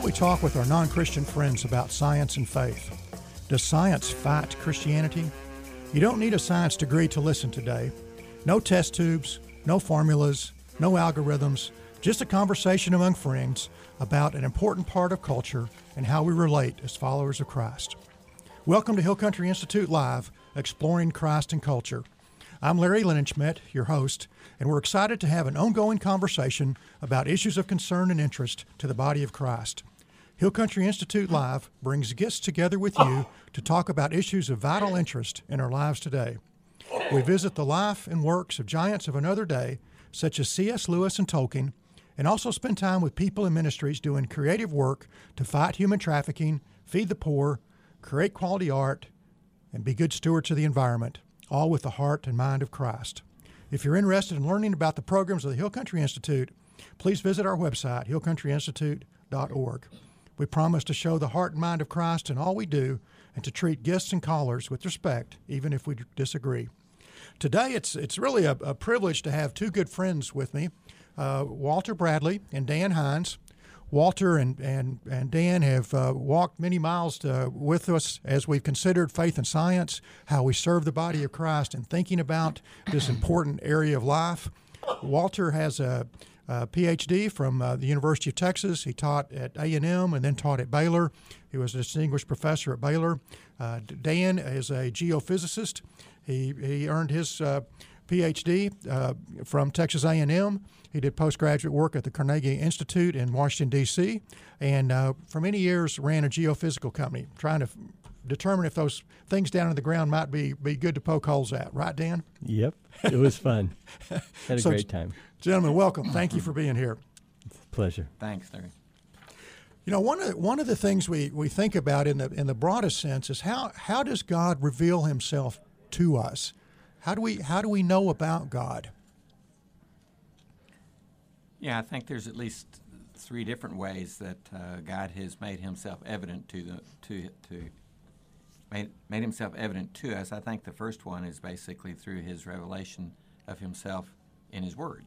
Do we talk with our non Christian friends about science and faith? Does science fight Christianity? You don't need a science degree to listen today. No test tubes, no formulas, no algorithms, just a conversation among friends about an important part of culture and how we relate as followers of Christ. Welcome to Hill Country Institute Live, exploring Christ and culture. I'm Larry Linenschmidt, your host, and we're excited to have an ongoing conversation about issues of concern and interest to the body of Christ. Hill Country Institute Live brings guests together with you to talk about issues of vital interest in our lives today. We visit the life and works of giants of another day, such as C.S. Lewis and Tolkien, and also spend time with people and ministries doing creative work to fight human trafficking, feed the poor, create quality art, and be good stewards of the environment all with the heart and mind of Christ. If you're interested in learning about the programs of the Hill Country Institute, please visit our website, hillcountryinstitute.org. We promise to show the heart and mind of Christ in all we do and to treat guests and callers with respect, even if we disagree. Today, it's, it's really a, a privilege to have two good friends with me uh, Walter Bradley and Dan Hines. Walter and, and, and Dan have uh, walked many miles to, with us as we've considered faith and science, how we serve the body of Christ, and thinking about this important area of life. Walter has a, a PhD from uh, the University of Texas. He taught at A&M and then taught at Baylor. He was a distinguished professor at Baylor. Uh, Dan is a geophysicist. He, he earned his uh, PhD uh, from Texas A&M. He did postgraduate work at the Carnegie Institute in Washington D.C. and uh, for many years ran a geophysical company, trying to determine if those things down in the ground might be be good to poke holes at. Right, Dan? Yep, it was fun. Had a so, great time. Gentlemen, welcome. Thank you for being here. pleasure. Thanks, Larry. You know, one of one of the things we, we think about in the in the broadest sense is how how does God reveal Himself to us? How do we how do we know about God? Yeah, I think there's at least three different ways that uh, God has made Himself evident to the to to made made Himself evident to us. I think the first one is basically through His revelation of Himself in His Word,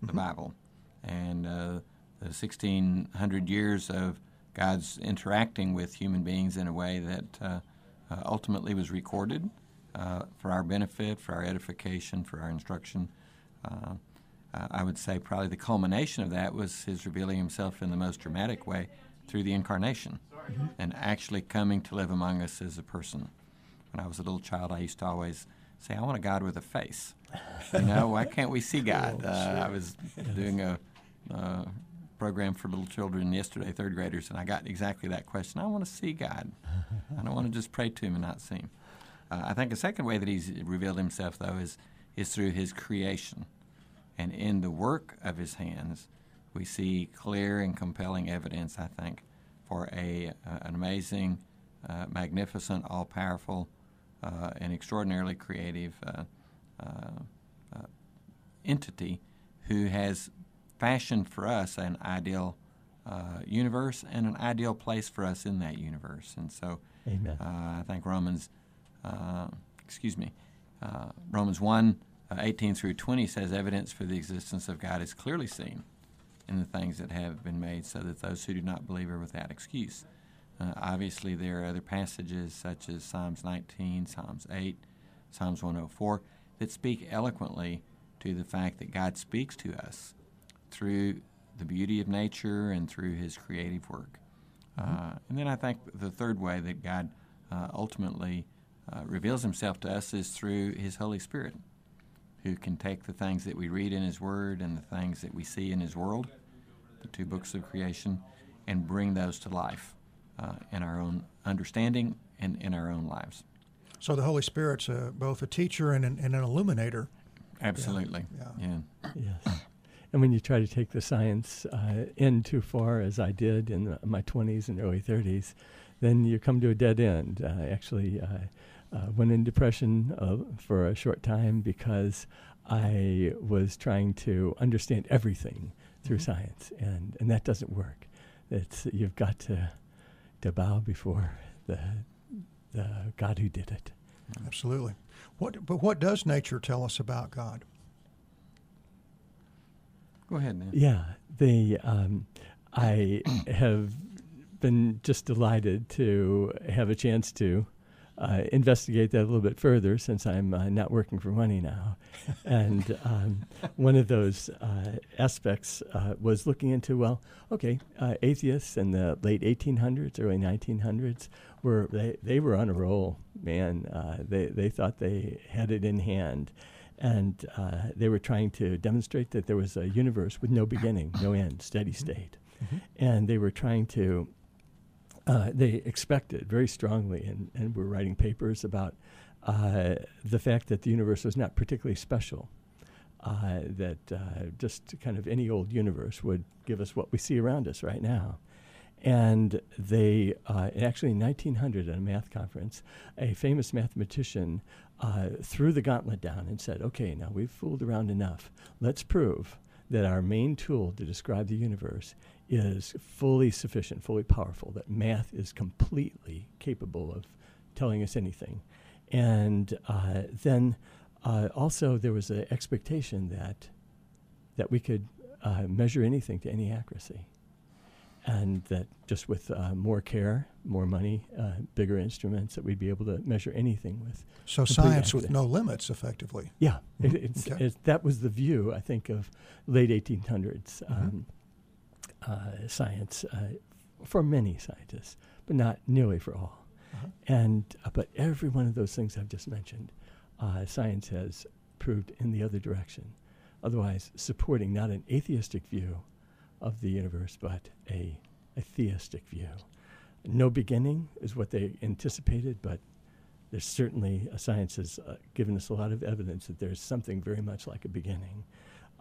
the mm-hmm. Bible, and uh, the 1600 years of God's interacting with human beings in a way that uh, uh ultimately was recorded uh, for our benefit, for our edification, for our instruction. Uh, I would say probably the culmination of that was his revealing himself in the most dramatic way through the incarnation mm-hmm. and actually coming to live among us as a person. When I was a little child, I used to always say, I want a God with a face. You know, why can't we see God? Uh, I was doing a uh, program for little children yesterday, third graders, and I got exactly that question. I want to see God. I don't want to just pray to Him and not see Him. Uh, I think a second way that he's revealed himself, though, is, is through his creation. And in the work of his hands, we see clear and compelling evidence, I think, for a, uh, an amazing, uh, magnificent, all powerful, uh, and extraordinarily creative uh, uh, entity who has fashioned for us an ideal universe and an ideal place for us in that universe. And so I think Romans uh, excuse me, uh, Romans 1 uh, 18 through 20 says evidence for the existence of God is clearly seen in the things that have been made, so that those who do not believe are without excuse. Uh, obviously, there are other passages such as Psalms 19, Psalms 8, Psalms 104 that speak eloquently to the fact that God speaks to us through the beauty of nature and through His creative work. Mm-hmm. Uh, and then I think the third way that God uh, ultimately uh, reveals himself to us is through his Holy Spirit, who can take the things that we read in his word and the things that we see in his world, the two books of creation, and bring those to life uh, in our own understanding and in our own lives. So the Holy Spirit's uh, both a teacher and an, and an illuminator. Absolutely. Yeah. yeah. yeah. Yes. And when you try to take the science uh, in too far, as I did in my 20s and early 30s, then you come to a dead end. Uh, actually, uh, went in depression uh, for a short time because I was trying to understand everything through mm-hmm. science, and, and that doesn't work. It's you've got to to bow before the the God who did it. Absolutely. What but what does nature tell us about God? Go ahead, man. Yeah, the um, I have been just delighted to have a chance to uh, investigate that a little bit further since I'm uh, not working for money now. and um, one of those uh, aspects uh, was looking into well, okay, uh, atheists in the late 1800s, early 1900s were they, they were on a roll, man. Uh, they they thought they had it in hand. And they were trying to demonstrate that there was a universe with no beginning, no end, steady state. Mm-hmm. And they were trying to uh, they expected very strongly, and, and were writing papers about uh, the fact that the universe was not particularly special. Uh, that uh, just kind of any old universe would give us what we see around us right now. And they, uh, actually in 1900 at a math conference, a famous mathematician uh, threw the gauntlet down and said, okay, now we've fooled around enough. Let's prove that our main tool to describe the universe is fully sufficient, fully powerful, that math is completely capable of telling us anything. And uh, then uh, also there was an expectation that, that we could uh, measure anything to any accuracy. And that just with uh, more care, more money, uh, bigger instruments, that we'd be able to measure anything with. So science accuracy. with no limits, effectively. Yeah, mm-hmm. it, it's, okay. it's, that was the view I think of late 1800s. Mm-hmm. Um, uh, science uh, for many scientists, but not nearly for all. Uh-huh. And uh, but every one of those things I've just mentioned, uh, science has proved in the other direction. Otherwise, supporting not an atheistic view of the universe, but a, a theistic view. No beginning is what they anticipated, but there's certainly uh, science has uh, given us a lot of evidence that there's something very much like a beginning.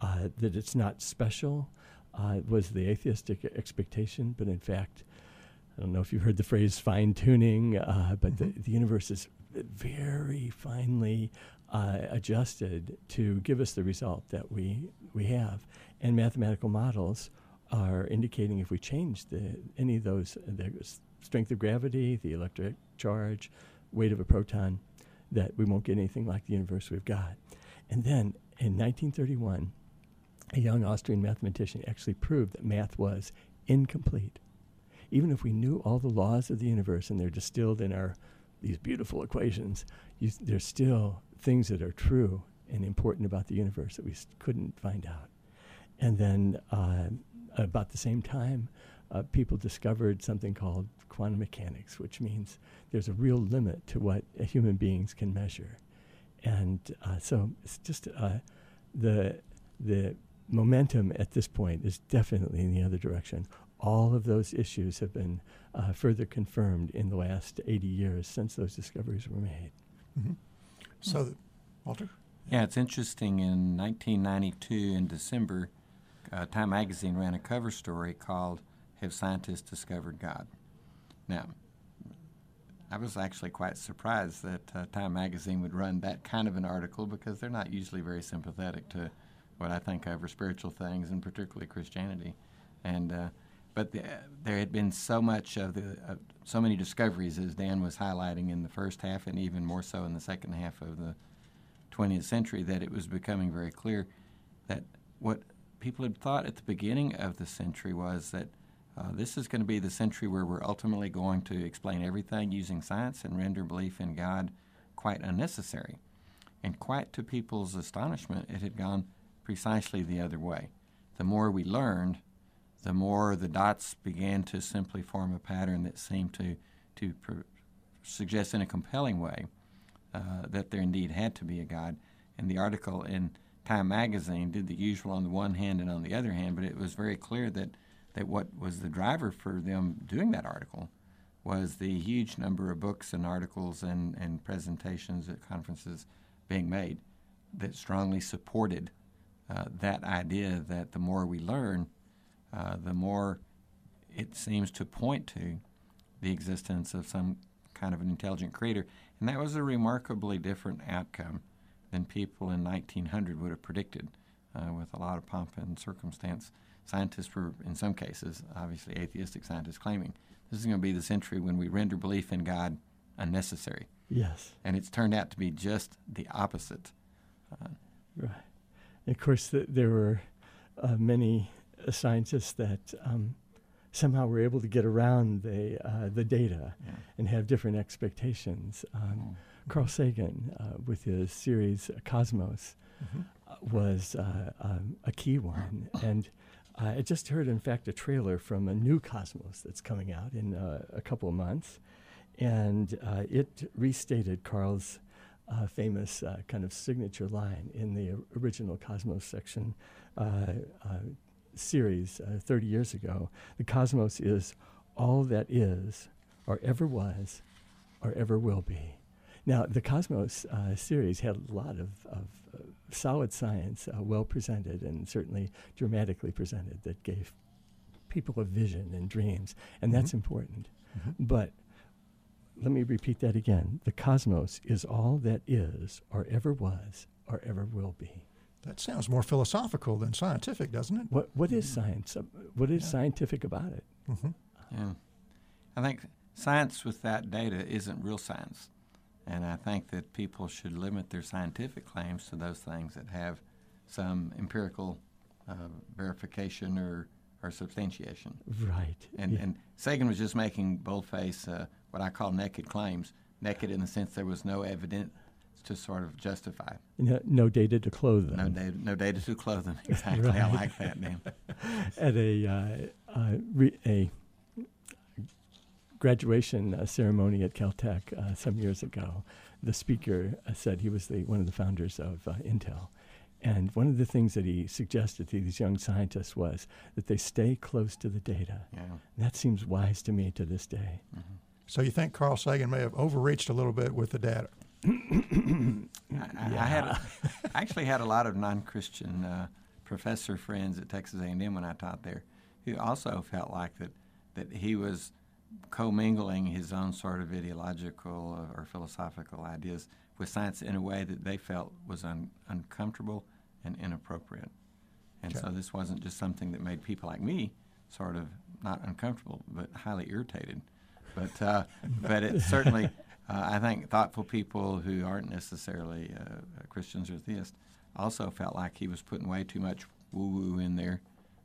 Uh, that it's not special, uh, was the atheistic expectation, but in fact, I don't know if you've heard the phrase fine tuning, uh, but mm-hmm. the, the universe is very finely uh, adjusted to give us the result that we, we have. And mathematical models are indicating if we change the, any of those, the strength of gravity, the electric charge, weight of a proton, that we won't get anything like the universe we've got. And then in 1931, a young Austrian mathematician actually proved that math was incomplete. Even if we knew all the laws of the universe and they're distilled in our these beautiful equations, there's still things that are true and important about the universe that we couldn't find out. And then uh, about the same time, uh, people discovered something called quantum mechanics, which means there's a real limit to what uh, human beings can measure. And uh, so it's just uh, the the momentum at this point is definitely in the other direction. All of those issues have been uh, further confirmed in the last 80 years since those discoveries were made. Mm-hmm. So, mm. Walter? Yeah, it's interesting. In 1992, in December, uh, Time Magazine ran a cover story called Have Scientists Discovered God? Now, I was actually quite surprised that uh, Time Magazine would run that kind of an article because they're not usually very sympathetic to what I think of are spiritual things, and particularly Christianity. And uh, but the, there had been so much of the uh, so many discoveries, as Dan was highlighting in the first half, and even more so in the second half of the 20th century, that it was becoming very clear that what people had thought at the beginning of the century was that uh, this is going to be the century where we're ultimately going to explain everything using science and render belief in God quite unnecessary. And quite to people's astonishment, it had gone precisely the other way. The more we learned, the more the dots began to simply form a pattern that seemed to, to pr- suggest in a compelling way uh, that there indeed had to be a God. And the article in Time magazine did the usual on the one hand and on the other hand, but it was very clear that, that what was the driver for them doing that article was the huge number of books and articles and, and presentations at conferences being made that strongly supported uh, that idea that the more we learn, uh, the more it seems to point to the existence of some kind of an intelligent creator. And that was a remarkably different outcome than people in 1900 would have predicted uh, with a lot of pomp and circumstance. Scientists were, in some cases, obviously atheistic scientists, claiming this is going to be the century when we render belief in God unnecessary. Yes. And it's turned out to be just the opposite. Uh, right. And of course, the, there were uh, many scientists that um, somehow we're able to get around the uh, the data Yeah. and have different expectations. Um, Carl Sagan, uh, with his series uh, Cosmos, Mhm. uh, was uh, um, a key one. And uh, I just heard, in fact, a trailer from a new Cosmos that's coming out in uh, a couple of months. And uh, it restated Carl's uh, famous uh, kind of signature line in the original Cosmos section uh, uh, series uh, 30 years ago. The cosmos is all that is, or ever was, or ever will be. Now, the Cosmos uh, series had a lot of, of uh, solid science, uh, well presented, and certainly dramatically presented, that gave people a vision and dreams, and that's Mhm. important. Mhm. But let me repeat that again. The cosmos is all that is, or ever was, or ever will be. That sounds more philosophical than scientific, doesn't it? What what is science? Uh, What is Yeah. scientific about it? hmm Yeah. I think science with that data isn't real science. And I think that people should limit their scientific claims to those things that have some empirical uh, verification or, or substantiation. Right. And, yeah. and Sagan was just making boldface uh, what I call naked claims, naked in the sense there was no evidence to sort of justify. no, no data to clothe them. No data, no data to clothe them. Exactly. I like that, Dan. At a uh, uh, re- a graduation uh, ceremony at Caltech uh, some years ago, the speaker uh, said he was the one of the founders of uh, Intel. And one of the things that he suggested to these young scientists was that they stay close to the data. Yeah. That seems wise to me to this day. So you think Carl Sagan may have overreached a little bit with the data? I, I, had I actually had a lot of non-Christian uh, professor friends at Texas A&M when I taught there, who also felt like that that he was commingling his own sort of ideological or philosophical ideas with science in a way that they felt was un, uncomfortable and inappropriate. And Okay. so this wasn't just something that made people like me sort of not uncomfortable, but highly irritated. But uh, but it certainly, uh, I think thoughtful people who aren't necessarily uh, Christians or theists also felt like he was putting way too much woo woo in there,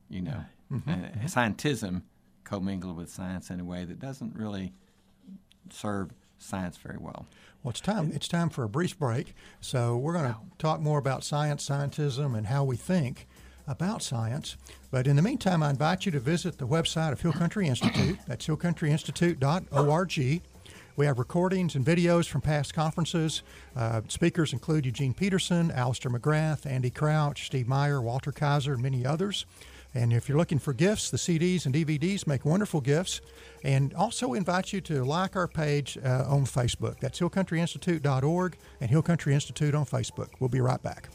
you know, and scientism commingled with science in a way that doesn't really serve science very well. Well, it's time. It's time for a brief break. So we're going to talk more about science, scientism, and how we think about science. But in the meantime, I invite you to visit the website of Hill Country Institute. That's hillcountryinstitute.org. We have recordings and videos from past conferences. Uh, speakers include Eugene Peterson, Alister McGrath, Andy Crouch, Steve Meyer, Walter Kaiser, and many others. And if you're looking for gifts, the CDs and DVDs make wonderful gifts. And also invite you to like our page uh, on Facebook. That's hillcountryinstitute.org and Hill Country Institute on Facebook. We'll be right back.